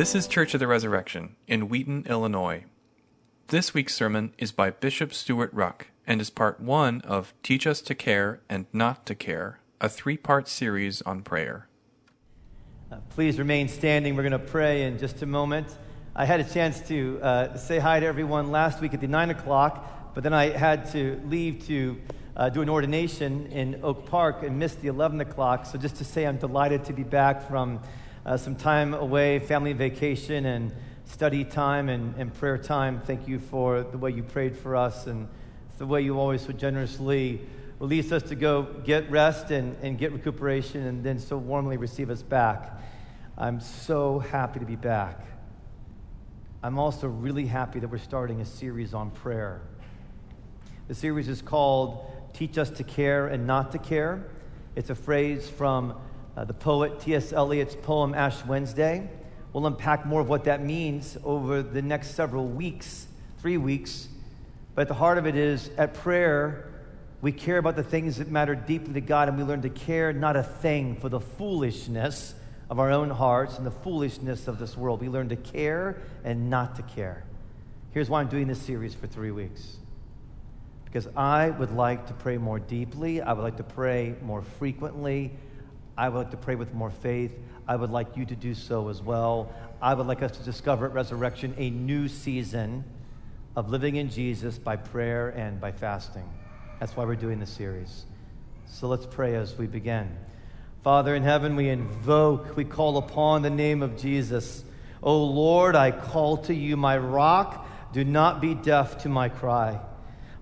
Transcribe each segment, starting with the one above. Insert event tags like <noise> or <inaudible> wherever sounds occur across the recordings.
This is Church of the Resurrection in Wheaton, Illinois. This week's sermon is by Bishop Stewart Ruch and is part one of Teach Us to Care and Not to Care, a three part series on prayer. Uh, please remain standing. We're going to pray in just a moment. I had a chance to uh, say hi to everyone last week at the 9 o'clock, but then I had to leave to uh, do an ordination in Oak Park and missed the 11 o'clock. So, just to say, I'm delighted to be back from uh, some time away, family vacation, and study time and, and prayer time. Thank you for the way you prayed for us and the way you always so generously release us to go get rest and, and get recuperation and then so warmly receive us back. I'm so happy to be back. I'm also really happy that we're starting a series on prayer. The series is called Teach Us to Care and Not to Care. It's a phrase from uh, the poet T.S. Eliot's poem Ash Wednesday. We'll unpack more of what that means over the next several weeks, three weeks. But at the heart of it is at prayer, we care about the things that matter deeply to God, and we learn to care not a thing for the foolishness of our own hearts and the foolishness of this world. We learn to care and not to care. Here's why I'm doing this series for three weeks. Because I would like to pray more deeply, I would like to pray more frequently, I would like to pray with more faith. I would like you to do so as well. I would like us to discover at Resurrection a new season of living in Jesus by prayer and by fasting. That's why we're doing this series. So let's pray as we begin. Father in heaven, we invoke, we call upon the name of Jesus. O oh Lord, I call to you, my rock. Do not be deaf to my cry.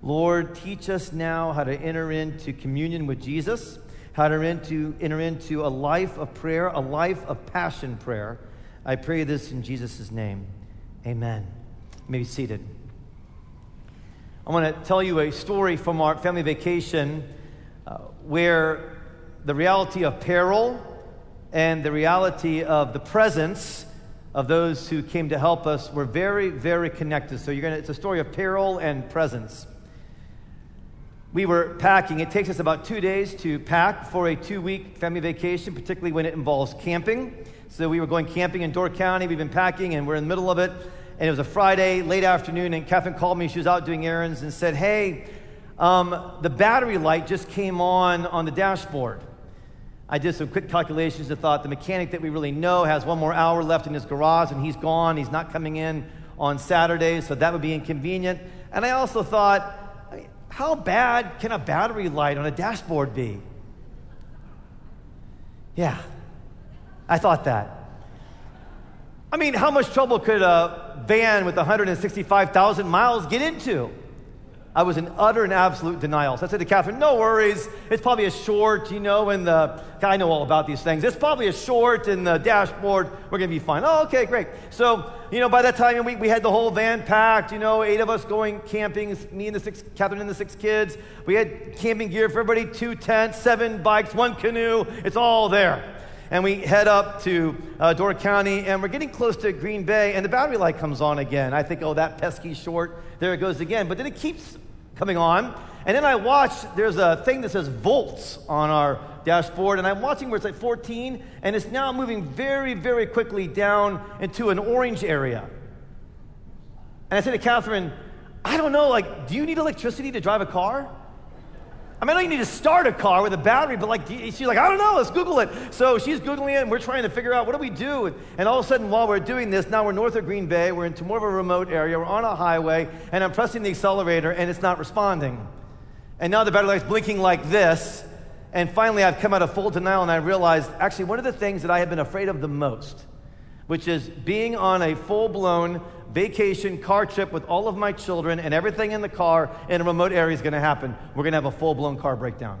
Lord, teach us now how to enter into communion with Jesus, how to into, enter into a life of prayer, a life of passion prayer. I pray this in Jesus' name. Amen. You may be seated. I want to tell you a story from our family vacation uh, where the reality of peril and the reality of the presence of those who came to help us were very, very connected. So you're gonna, it's a story of peril and presence. We were packing. It takes us about two days to pack for a two week family vacation, particularly when it involves camping. So we were going camping in Door County. We've been packing and we're in the middle of it and it was a Friday, late afternoon, and Catherine called me. She was out doing errands and said, Hey, um, the battery light just came on on the dashboard. I did some quick calculations and thought the mechanic that we really know has one more hour left in his garage and he's gone. He's not coming in on Saturday, so that would be inconvenient. And I also thought, how bad can a battery light on a dashboard be? Yeah, I thought that. I mean, how much trouble could a van with 165,000 miles get into? I was in utter and absolute denial. So I said to Catherine, no worries. It's probably a short, you know, and the, I know all about these things. It's probably a short in the dashboard. We're going to be fine. Oh, okay, great. So, you know, by that time, we, we had the whole van packed, you know, eight of us going camping, me and the six, Catherine and the six kids. We had camping gear for everybody, two tents, seven bikes, one canoe. It's all there and we head up to uh, Door County, and we're getting close to Green Bay, and the battery light comes on again. I think, oh, that pesky short, there it goes again. But then it keeps coming on, and then I watch, there's a thing that says volts on our dashboard, and I'm watching where it's at 14, and it's now moving very, very quickly down into an orange area. And I say to Catherine, I don't know, like, do you need electricity to drive a car? I mean, I know you need to start a car with a battery, but like, she's like, I don't know, let's Google it. So she's Googling it, and we're trying to figure out what do we do? And all of a sudden, while we're doing this, now we're north of Green Bay, we're into more of a remote area, we're on a highway, and I'm pressing the accelerator, and it's not responding. And now the battery light's blinking like this. And finally, I've come out of full denial, and I realized actually, one of the things that I have been afraid of the most, which is being on a full blown vacation car trip with all of my children and everything in the car in a remote area is going to happen. We're going to have a full blown car breakdown.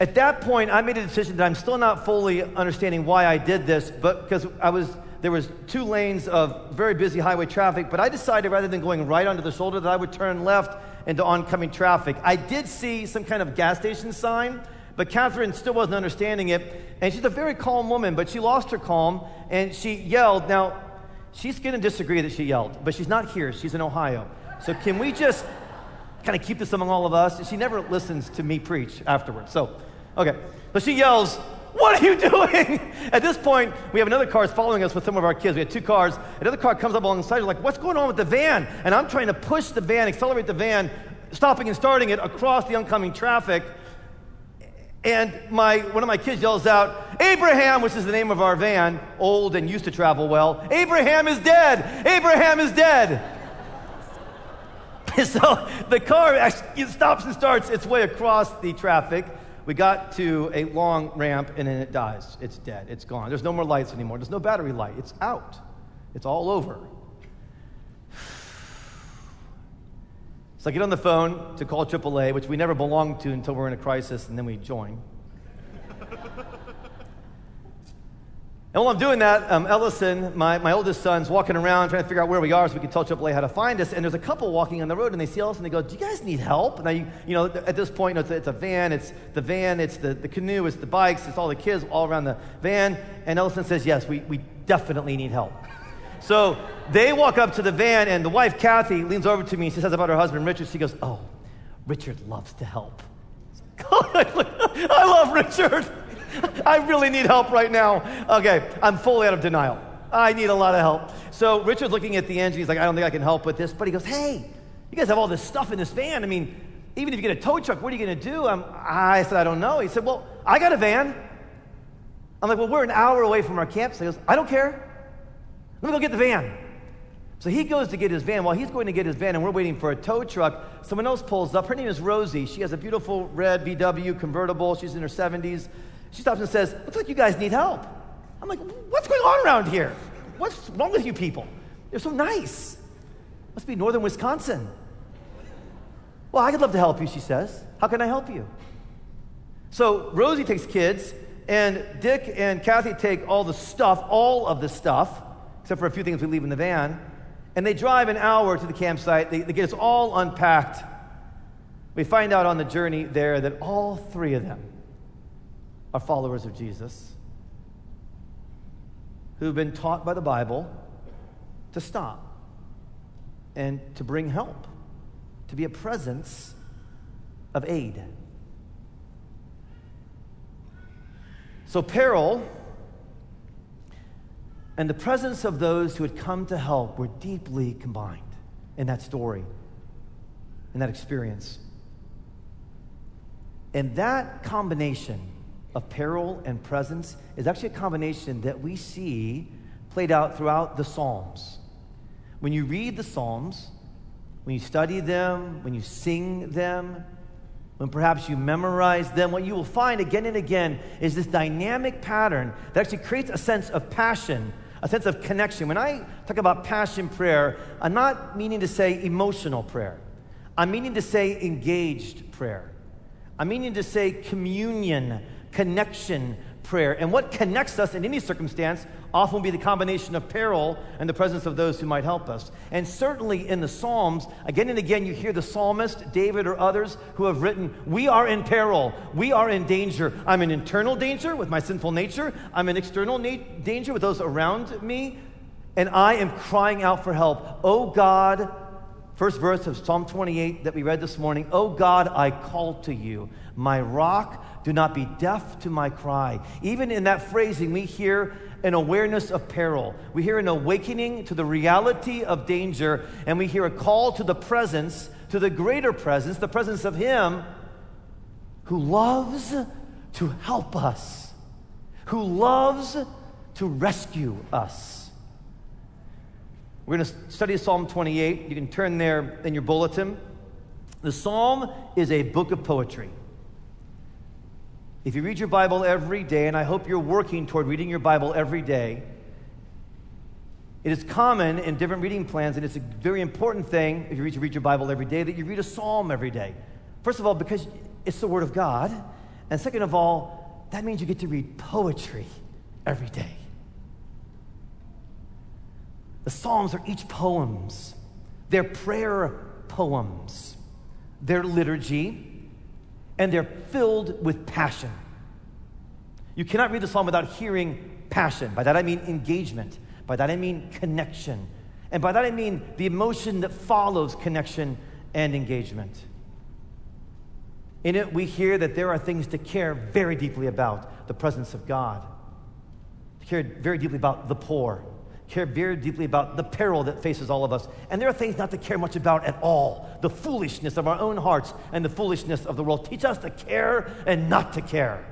At that point, I made a decision that I'm still not fully understanding why I did this, but because I was there was two lanes of very busy highway traffic, but I decided rather than going right onto the shoulder that I would turn left into oncoming traffic. I did see some kind of gas station sign but Catherine still wasn't understanding it. And she's a very calm woman, but she lost her calm and she yelled. Now, she's going to disagree that she yelled, but she's not here. She's in Ohio. So can we just kind of keep this among all of us? She never listens to me preach afterwards. So, okay. But she yells, What are you doing? <laughs> At this point, we have another car following us with some of our kids. We had two cars. Another car comes up alongside. We're like, what's going on with the van? And I'm trying to push the van, accelerate the van, stopping and starting it across the oncoming traffic. And my, one of my kids yells out, Abraham, which is the name of our van, old and used to travel well, Abraham is dead! Abraham is dead! <laughs> so the car stops and starts its way across the traffic. We got to a long ramp and then it dies. It's dead. It's gone. There's no more lights anymore. There's no battery light. It's out. It's all over. <sighs> So I get on the phone to call AAA, which we never belong to until we're in a crisis, and then we join. And while I'm doing that, um, Ellison, my, my oldest son's walking around trying to figure out where we are so we can tell AAA how to find us. And there's a couple walking on the road, and they see Ellison. And they go, "Do you guys need help?" Now, you, you know, at this point, you know, it's, a, it's, a, van. It's the van. It's the, the canoe. It's the bikes. It's all the kids all around the van. And Ellison says, "Yes, we, we definitely need help." So they walk up to the van, and the wife, Kathy, leans over to me. She says about her husband, Richard. She goes, "Oh, Richard loves to help." God, <laughs> I love Richard. <laughs> I really need help right now. Okay, I'm fully out of denial. I need a lot of help. So Richard's looking at the engine. He's like, I don't think I can help with this. But he goes, Hey, you guys have all this stuff in this van. I mean, even if you get a tow truck, what are you going to do? I'm, I said, I don't know. He said, Well, I got a van. I'm like, Well, we're an hour away from our camp. So he goes, I don't care. Let me go get the van. So he goes to get his van. While he's going to get his van and we're waiting for a tow truck, someone else pulls up. Her name is Rosie. She has a beautiful red VW convertible. She's in her 70s. She stops and says, Looks like you guys need help. I'm like, What's going on around here? What's wrong with you people? They're so nice. Must be northern Wisconsin. Well, I could love to help you, she says. How can I help you? So Rosie takes kids, and Dick and Kathy take all the stuff, all of the stuff, except for a few things we leave in the van, and they drive an hour to the campsite. They, they get us all unpacked. We find out on the journey there that all three of them are followers of Jesus who've been taught by the Bible to stop and to bring help, to be a presence of aid. So, peril and the presence of those who had come to help were deeply combined in that story, in that experience. And that combination of peril and presence is actually a combination that we see played out throughout the Psalms. When you read the Psalms, when you study them, when you sing them, when perhaps you memorize them, what you will find again and again is this dynamic pattern that actually creates a sense of passion, a sense of connection. When I talk about passion prayer, I'm not meaning to say emotional prayer, I'm meaning to say engaged prayer. I'm meaning to say communion connection prayer. And what connects us in any circumstance often will be the combination of peril and the presence of those who might help us. And certainly in the Psalms, again and again, you hear the psalmist, David, or others who have written, We are in peril. We are in danger. I'm in internal danger with my sinful nature, I'm in external na- danger with those around me, and I am crying out for help. Oh God, first verse of Psalm 28 that we read this morning, Oh God, I call to you, my rock do not be deaf to my cry. Even in that phrasing, we hear an awareness of peril. We hear an awakening to the reality of danger, and we hear a call to the presence, to the greater presence, the presence of Him who loves to help us, who loves to rescue us. We're going to study Psalm 28. You can turn there in your bulletin. The psalm is a book of poetry. If you read your Bible every day, and I hope you're working toward reading your Bible every day, it is common in different reading plans, and it's a very important thing if you read, you read your Bible every day that you read a psalm every day. First of all, because it's the Word of God. And second of all, that means you get to read poetry every day. The Psalms are each poems, they're prayer poems, they're liturgy and they're filled with passion. You cannot read the psalm without hearing passion. By that I mean engagement. By that I mean connection. And by that I mean the emotion that follows connection and engagement. In it, we hear that there are things to care very deeply about the presence of God, to care very deeply about the poor, care very deeply about the peril that faces all of us. And there are things not to care much about at all the foolishness of our own hearts and the foolishness of the world. Teach us to care and not to care,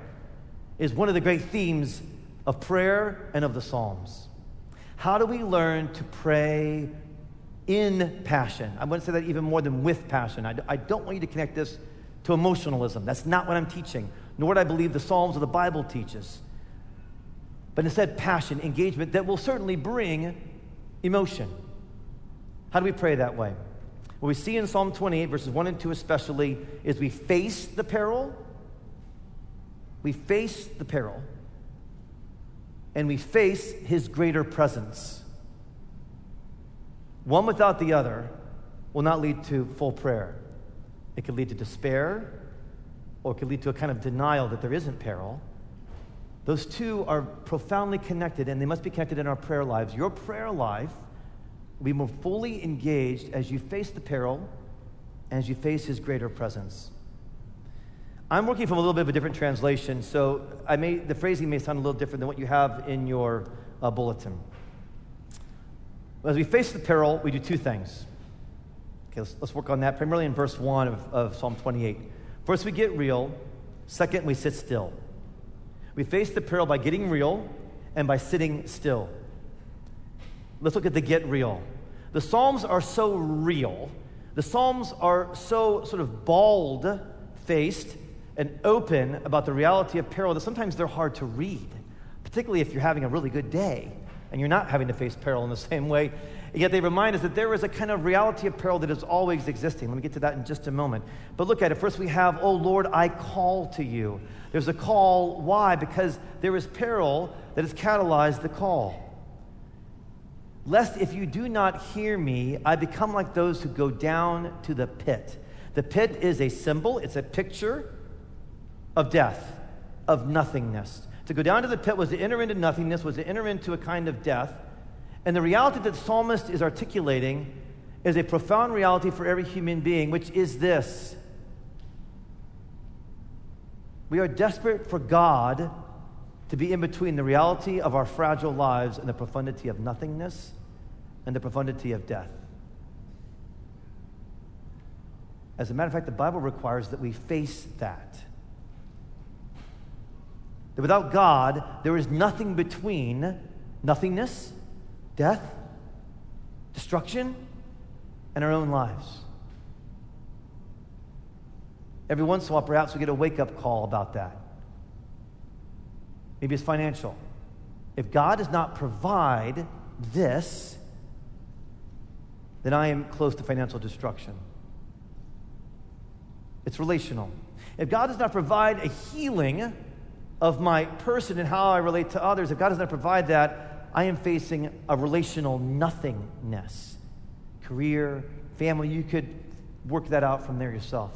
is one of the great themes of prayer and of the Psalms. How do we learn to pray in passion? I wouldn't say that even more than with passion. I, I don't want you to connect this to emotionalism. That's not what I'm teaching, nor do I believe the Psalms of the Bible teaches. But instead, passion, engagement that will certainly bring emotion. How do we pray that way? What we see in Psalm 28, verses 1 and 2 especially, is we face the peril, we face the peril, and we face his greater presence. One without the other will not lead to full prayer. It could lead to despair, or it could lead to a kind of denial that there isn't peril. Those two are profoundly connected, and they must be connected in our prayer lives. Your prayer life will be more fully engaged as you face the peril and as you face His greater presence. I'm working from a little bit of a different translation, so I may, the phrasing may sound a little different than what you have in your uh, bulletin. As we face the peril, we do two things. Okay, let's, let's work on that, primarily in verse 1 of, of Psalm 28. First, we get real. Second, we sit still. We face the peril by getting real and by sitting still. Let's look at the get real. The Psalms are so real. The Psalms are so sort of bald faced and open about the reality of peril that sometimes they're hard to read, particularly if you're having a really good day and you're not having to face peril in the same way Yet they remind us that there is a kind of reality of peril that is always existing. Let me get to that in just a moment. But look at it. First, we have, Oh Lord, I call to you. There's a call. Why? Because there is peril that has catalyzed the call. Lest if you do not hear me, I become like those who go down to the pit. The pit is a symbol, it's a picture of death, of nothingness. To go down to the pit was to enter into nothingness, was to enter into a kind of death. And the reality that the psalmist is articulating is a profound reality for every human being, which is this we are desperate for God to be in between the reality of our fragile lives and the profundity of nothingness and the profundity of death. As a matter of fact, the Bible requires that we face that. That without God, there is nothing between nothingness death, destruction, and our own lives. Every once in a while, perhaps we get a wake up call about that. Maybe it's financial. If God does not provide this, then I am close to financial destruction. It's relational. If God does not provide a healing of my person and how I relate to others, if God does not provide that, I am facing a relational nothingness. Career, family, you could work that out from there yourself.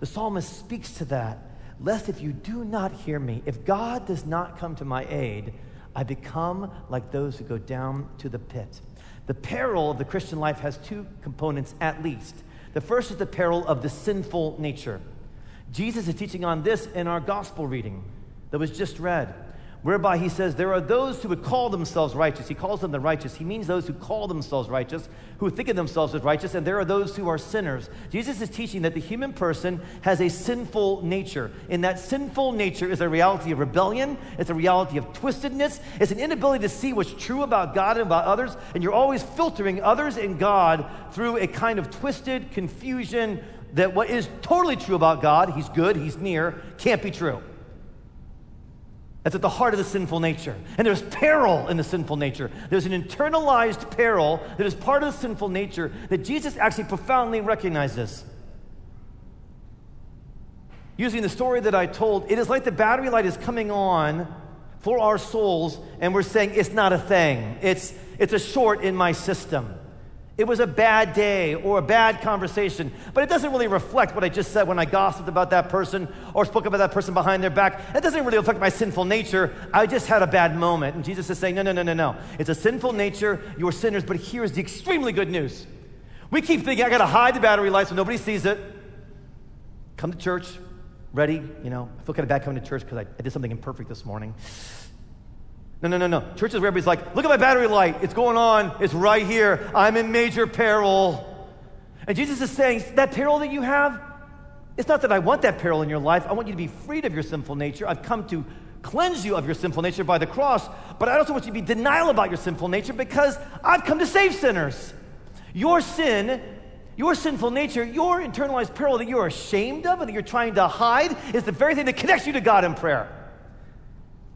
The psalmist speaks to that. Lest if you do not hear me, if God does not come to my aid, I become like those who go down to the pit. The peril of the Christian life has two components at least. The first is the peril of the sinful nature. Jesus is teaching on this in our gospel reading that was just read whereby he says there are those who would call themselves righteous. He calls them the righteous. He means those who call themselves righteous, who think of themselves as righteous, and there are those who are sinners. Jesus is teaching that the human person has a sinful nature. And that sinful nature is a reality of rebellion, it's a reality of twistedness, it's an inability to see what's true about God and about others, and you're always filtering others and God through a kind of twisted confusion that what is totally true about God, he's good, he's near, can't be true. That's at the heart of the sinful nature. And there's peril in the sinful nature. There's an internalized peril that is part of the sinful nature that Jesus actually profoundly recognizes. Using the story that I told, it is like the battery light is coming on for our souls, and we're saying it's not a thing. It's, it's a short in my system. It was a bad day or a bad conversation, but it doesn't really reflect what I just said when I gossiped about that person or spoke about that person behind their back. It doesn't really reflect my sinful nature. I just had a bad moment. And Jesus is saying, no, no, no, no, no. It's a sinful nature. You're sinners, but here's the extremely good news. We keep thinking, I got to hide the battery light so nobody sees it. Come to church, ready. You know, I feel kind of bad coming to church because I, I did something imperfect this morning. No, no, no, no. Church is where everybody's like, look at my battery light. It's going on. It's right here. I'm in major peril. And Jesus is saying, that peril that you have, it's not that I want that peril in your life. I want you to be freed of your sinful nature. I've come to cleanse you of your sinful nature by the cross, but I also want you to be denial about your sinful nature because I've come to save sinners. Your sin, your sinful nature, your internalized peril that you're ashamed of and that you're trying to hide is the very thing that connects you to God in prayer.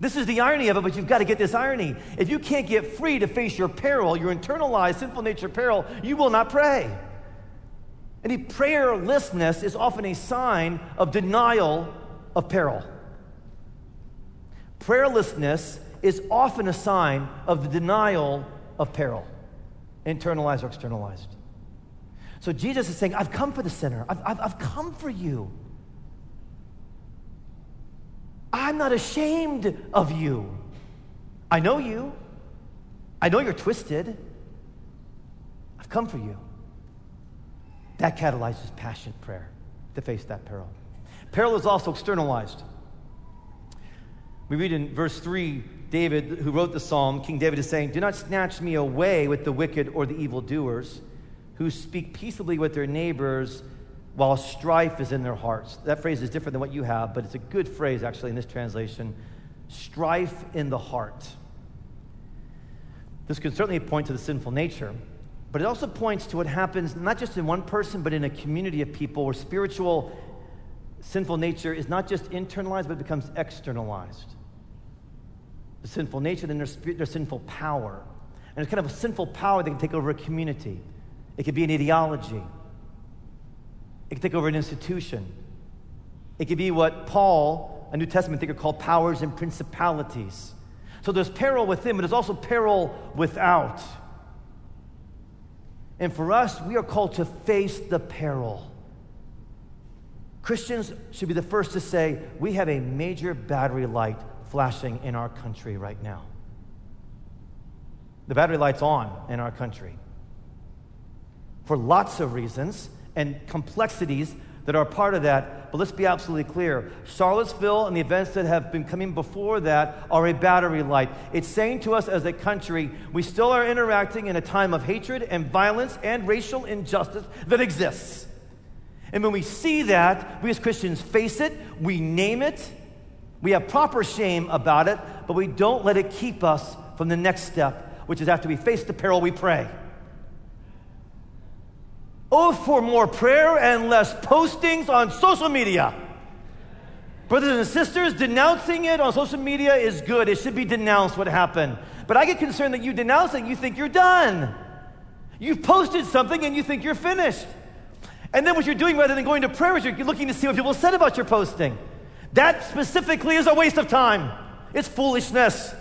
This is the irony of it, but you've got to get this irony. If you can't get free to face your peril, your internalized sinful nature peril, you will not pray. Any prayerlessness is often a sign of denial of peril. Prayerlessness is often a sign of the denial of peril, internalized or externalized. So Jesus is saying, I've come for the sinner, I've, I've, I've come for you. I'm not ashamed of you. I know you. I know you're twisted. I've come for you. That catalyzes passionate prayer to face that peril. Peril is also externalized. We read in verse 3 David, who wrote the psalm, King David is saying, Do not snatch me away with the wicked or the evildoers who speak peaceably with their neighbors while strife is in their hearts. That phrase is different than what you have, but it's a good phrase actually in this translation strife in the heart. This could certainly point to the sinful nature, but it also points to what happens not just in one person, but in a community of people where spiritual sinful nature is not just internalized, but becomes externalized. The sinful nature, then there's, there's sinful power. And it's kind of a sinful power that can take over a community. It could be an ideology. It could take over an institution. It could be what Paul, a New Testament thinker, called powers and principalities. So there's peril within, but there's also peril without. And for us, we are called to face the peril. Christians should be the first to say, we have a major battery light flashing in our country right now. The battery light's on in our country for lots of reasons and complexities that are part of that. But let's be absolutely clear Charlottesville and the events that have been coming before that are a battery light. It's saying to us as a country, we still are interacting in a time of hatred and violence and racial injustice that exists. And when we see that, we as Christians face it, we name it, we have proper shame about it, but we don't let it keep us from the next step, which is after we face the peril, we pray. Oh, for more prayer and less postings on social media. Brothers and sisters, denouncing it on social media is good. It should be denounced what happened. But I get concerned that you denounce it, you think you're done. You've posted something and you think you're finished. And then what you're doing rather than going to prayer is you're looking to see what people said about your posting. That specifically is a waste of time. It's foolishness.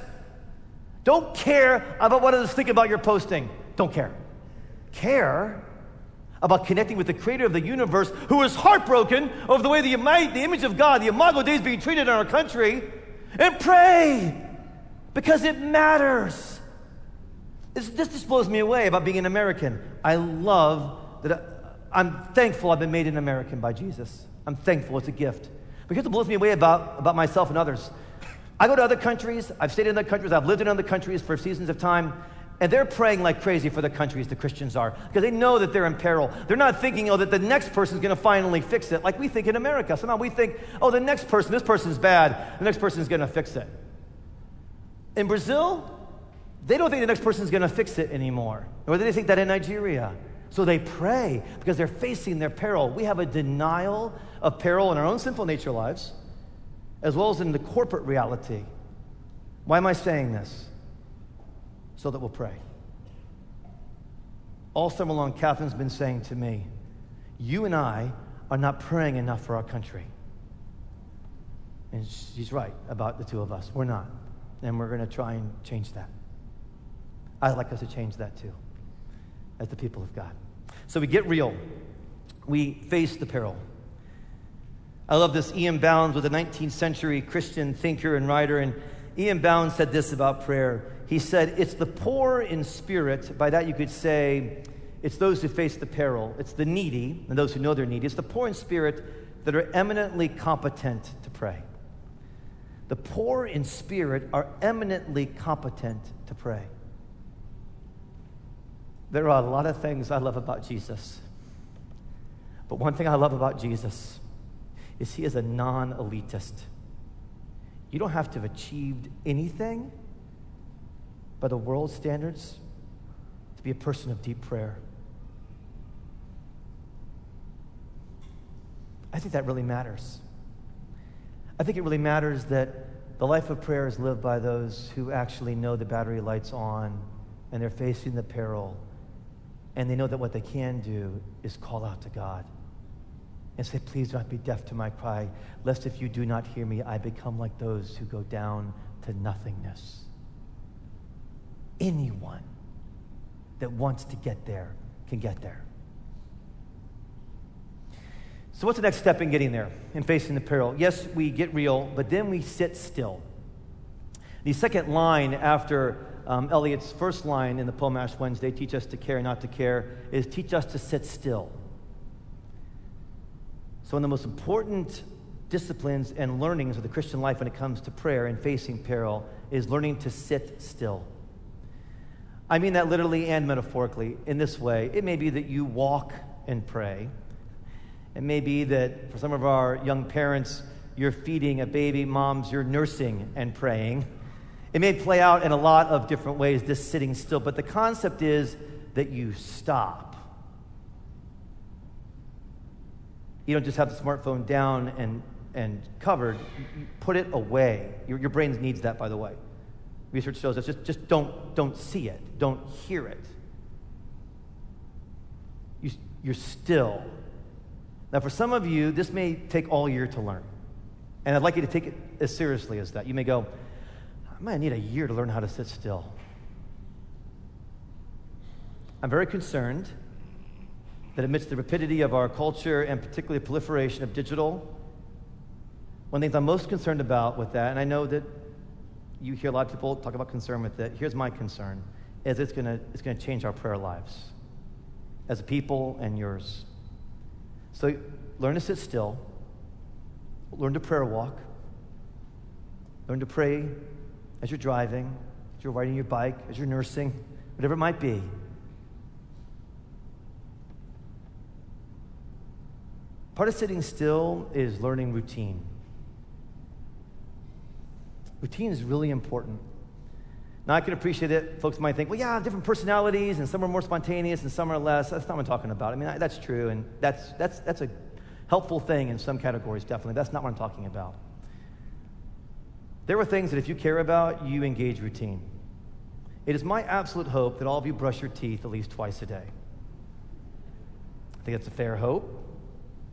Don't care about what others think about your posting. Don't care. Care about connecting with the creator of the universe who is heartbroken over the way the, the image of God, the Imago Dei, is being treated in our country, and pray because it matters. This, this just blows me away about being an American. I love that uh, I, am thankful I've been made an American by Jesus. I'm thankful it's a gift. But here's what blows me away about, about myself and others. I go to other countries, I've stayed in other countries, I've lived in other countries for seasons of time, and they're praying like crazy for the countries the Christians are because they know that they're in peril. They're not thinking, oh, that the next person's going to finally fix it like we think in America. Somehow we think, oh, the next person, this person's bad, the next person's going to fix it. In Brazil, they don't think the next person's going to fix it anymore. Nor do they think that in Nigeria. So they pray because they're facing their peril. We have a denial of peril in our own sinful nature lives, as well as in the corporate reality. Why am I saying this? So that we'll pray. All summer long, Catherine's been saying to me, You and I are not praying enough for our country. And she's right about the two of us. We're not. And we're going to try and change that. I'd like us to change that too, as the people of God. So we get real. We face the peril. I love this. E.M. Bounds was a 19th century Christian thinker and writer, and E.M. Bounds said this about prayer he said, It's the poor in spirit. By that, you could say, It's those who face the peril. It's the needy and those who know they're needy. It's the poor in spirit that are eminently competent to pray. The poor in spirit are eminently competent to pray. There are a lot of things I love about Jesus. But one thing I love about Jesus is he is a non elitist. You don't have to have achieved anything by the world's standards to be a person of deep prayer. I think that really matters. I think it really matters that the life of prayer is lived by those who actually know the battery light's on and they're facing the peril and they know that what they can do is call out to God and say, Please do not be deaf to my cry, lest if you do not hear me, I become like those who go down to nothingness. Anyone that wants to get there can get there. So, what's the next step in getting there, and facing the peril? Yes, we get real, but then we sit still. The second line after um, Eliot's first line in the poem Ash Wednesday, teach us to care, not to care, is teach us to sit still. So, one of the most important disciplines and learnings of the Christian life when it comes to prayer and facing peril is learning to sit still. I mean that literally and metaphorically in this way. It may be that you walk and pray. It may be that for some of our young parents, you're feeding a baby, moms, you're nursing and praying. It may play out in a lot of different ways, this sitting still, but the concept is that you stop you don't just have the smartphone down and, and covered, you put it away. Your, your brain needs that, by the way. Research shows us just, just don't, don't see it, don't hear it. You, you're still. Now, for some of you, this may take all year to learn. And I'd like you to take it as seriously as that. You may go, I might need a year to learn how to sit still. I'm very concerned that amidst the rapidity of our culture and particularly the proliferation of digital, one of the things I'm most concerned about with that, and I know that you hear a lot of people talk about concern with it, here's my concern, is it's going to it's gonna change our prayer lives as a people and yours. So learn to sit still, learn to prayer walk, learn to pray as you're driving, as you're riding your bike, as you're nursing, whatever it might be. Part of sitting still is learning routine. Routine is really important. Now, I can appreciate it. Folks might think, well, yeah, different personalities, and some are more spontaneous and some are less. That's not what I'm talking about. I mean, that's true, and that's, that's, that's a helpful thing in some categories, definitely. That's not what I'm talking about. There are things that if you care about, you engage routine. It is my absolute hope that all of you brush your teeth at least twice a day. I think that's a fair hope.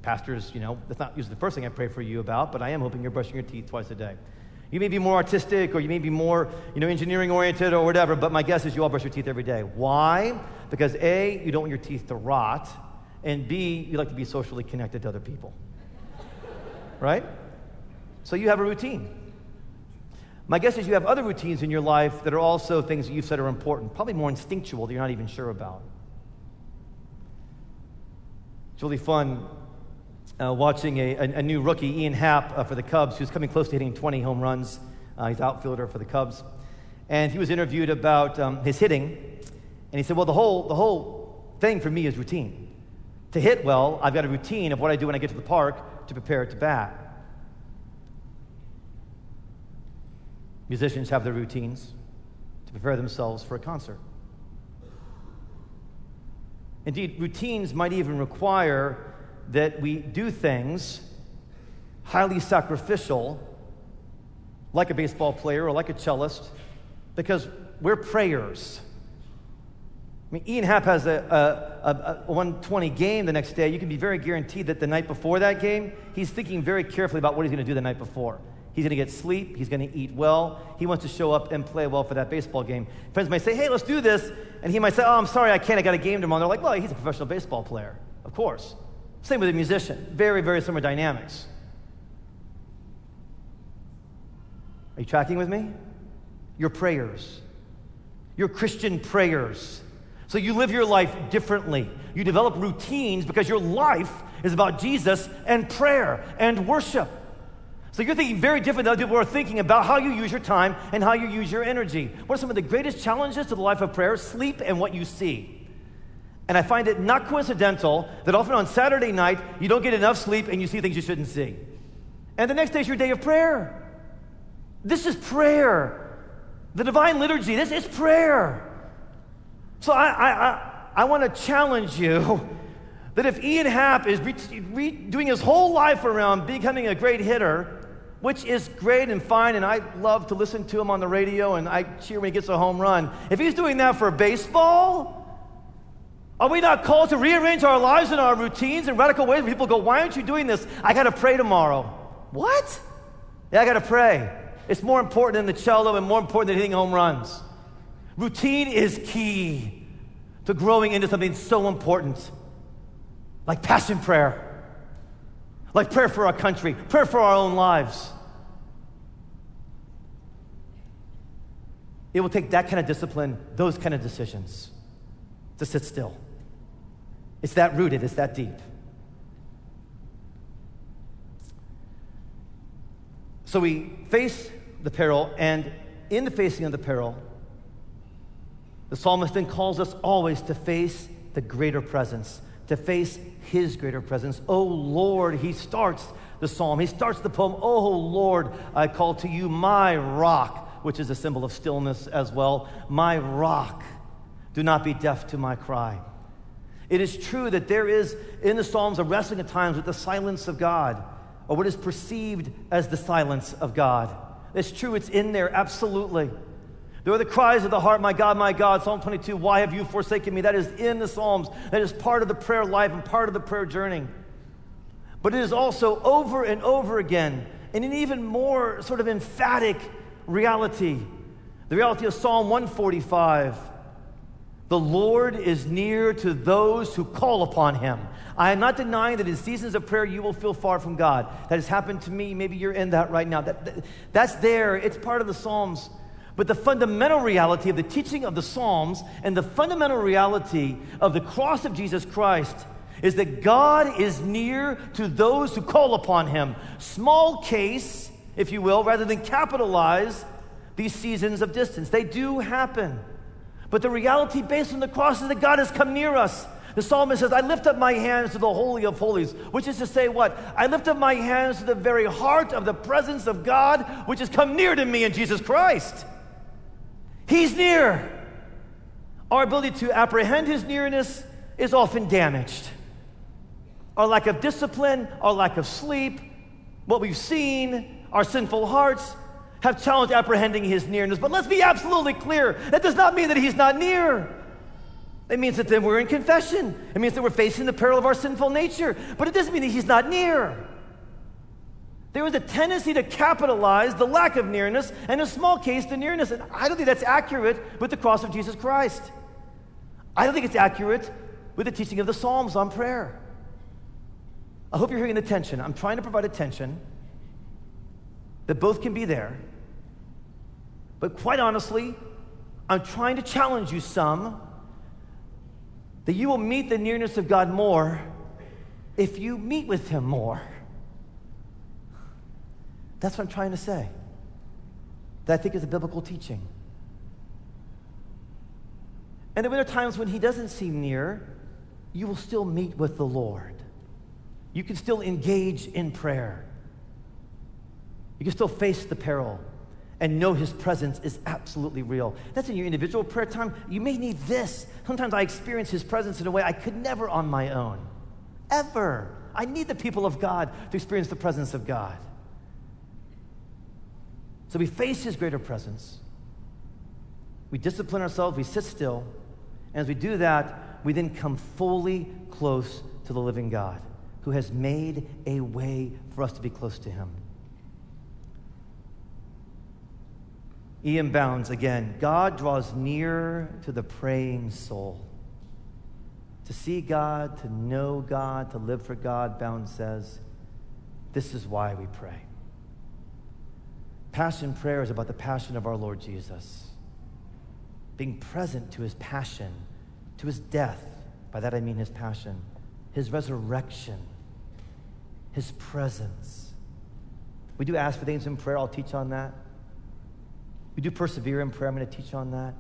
Pastors, you know, that's not usually the first thing I pray for you about, but I am hoping you're brushing your teeth twice a day. You may be more artistic or you may be more, you know, engineering oriented or whatever, but my guess is you all brush your teeth every day. Why? Because A, you don't want your teeth to rot, and B, you like to be socially connected to other people. <laughs> right? So you have a routine. My guess is you have other routines in your life that are also things that you've said are important, probably more instinctual that you're not even sure about. It's really fun uh, watching a, a, a, new rookie, Ian Happ, uh, for the Cubs, who's coming close to hitting 20 home runs. Uh, he's outfielder for the Cubs. And he was interviewed about um, his hitting. And he said, Well, the whole, the whole thing for me is routine. To hit well, I've got a routine of what I do when I get to the park to prepare to bat. Musicians have their routines to prepare themselves for a concert. Indeed, routines might even require that we do things highly sacrificial, like a baseball player or like a cellist, because we're prayers. I mean, Ian Happ has a, a, a, 120 game the next day. You can be very guaranteed that the night before that game, he's thinking very carefully about what he's going to do the night before. He's going to get sleep. He's going to eat well. He wants to show up and play well for that baseball game. Friends might say, hey, let's do this. And he might say, oh, I'm sorry, I can't. I got a game tomorrow. And they're like, well, he's a professional baseball player. Of course. Same with a musician. Very, very similar dynamics. Are you tracking with me? Your prayers, your Christian prayers. So you live your life differently. You develop routines because your life is about Jesus and prayer and worship. So you're thinking very different than other people are thinking about how you use your time and how you use your energy. What are some of the greatest challenges to the life of prayer? Sleep and what you see. And I find it not coincidental that often on Saturday night you don't get enough sleep and you see things you shouldn't see. And the next day is your day of prayer. This is prayer. The divine liturgy, this is prayer. So I, I, I, I want to challenge you <laughs> that if Ian Happ is re- re- doing his whole life around becoming a great hitter, which is great and fine, and I love to listen to him on the radio and I cheer when he gets a home run. If he's doing that for baseball, are we not called to rearrange our lives and our routines in radical ways? Where people go, Why aren't you doing this? I got to pray tomorrow. What? Yeah, I got to pray. It's more important than the cello and more important than hitting home runs. Routine is key to growing into something so important, like passion prayer, like prayer for our country, prayer for our own lives. It will take that kind of discipline, those kind of decisions, to sit still. It's that rooted, it's that deep. So we face the peril, and in the facing of the peril, the psalmist then calls us always to face the greater presence, to face his greater presence. Oh Lord, he starts the psalm. He starts the poem, Oh Lord, I call to you my rock, which is a symbol of stillness as well. My rock, do not be deaf to my cry. It is true that there is in the Psalms a wrestling at times with the silence of God, or what is perceived as the silence of God. It's true, it's in there, absolutely. There are the cries of the heart, my God, my God. Psalm 22, why have you forsaken me? That is in the Psalms. That is part of the prayer life and part of the prayer journey. But it is also over and over again in an even more sort of emphatic reality. The reality of Psalm 145. The Lord is near to those who call upon him. I am not denying that in seasons of prayer you will feel far from God. That has happened to me. Maybe you're in that right now. That, that, that's there. It's part of the Psalms. But the fundamental reality of the teaching of the Psalms and the fundamental reality of the cross of Jesus Christ is that God is near to those who call upon him. Small case, if you will, rather than capitalize these seasons of distance. They do happen. But the reality based on the cross is that God has come near us. The psalmist says, I lift up my hands to the Holy of Holies, which is to say, what? I lift up my hands to the very heart of the presence of God, which has come near to me in Jesus Christ. He's near. Our ability to apprehend His nearness is often damaged. Our lack of discipline, our lack of sleep, what we've seen, our sinful hearts have challenged apprehending His nearness. But let's be absolutely clear that does not mean that He's not near. It means that then we're in confession. It means that we're facing the peril of our sinful nature. But it doesn't mean that He's not near. There is a tendency to capitalize the lack of nearness, and in a small case, the nearness. And I don't think that's accurate with the cross of Jesus Christ. I don't think it's accurate with the teaching of the Psalms on prayer. I hope you're hearing the tension. I'm trying to provide a tension that both can be there. But quite honestly, I'm trying to challenge you some that you will meet the nearness of God more if you meet with Him more. That's what I'm trying to say. That I think is a biblical teaching. And there are times when He doesn't seem near, you will still meet with the Lord. You can still engage in prayer. You can still face the peril and know His presence is absolutely real. That's in your individual prayer time. You may need this. Sometimes I experience His presence in a way I could never on my own. Ever. I need the people of God to experience the presence of God. So we face His greater presence. We discipline ourselves, we sit still. And as we do that, we then come fully close to the living God who has made a way for us to be close to Him. E.M. Bounds again God draws near to the praying soul. To see God, to know God, to live for God, Bounds says, this is why we pray. Passion prayer is about the passion of our Lord Jesus, being present to his passion, to his death, by that I mean his passion, his resurrection, his presence. We do ask for things in prayer, I'll teach on that. We do persevere in prayer, I'm going to teach on that.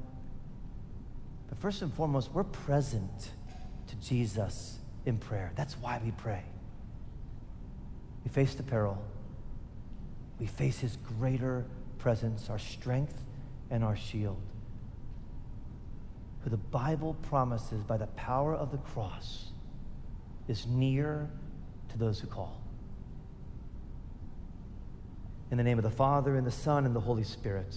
But first and foremost, we're present to Jesus in prayer. That's why we pray. We face the peril, we face his greater presence, our strength and our shield. Who the Bible promises by the power of the cross is near to those who call. In the name of the Father, and the Son, and the Holy Spirit,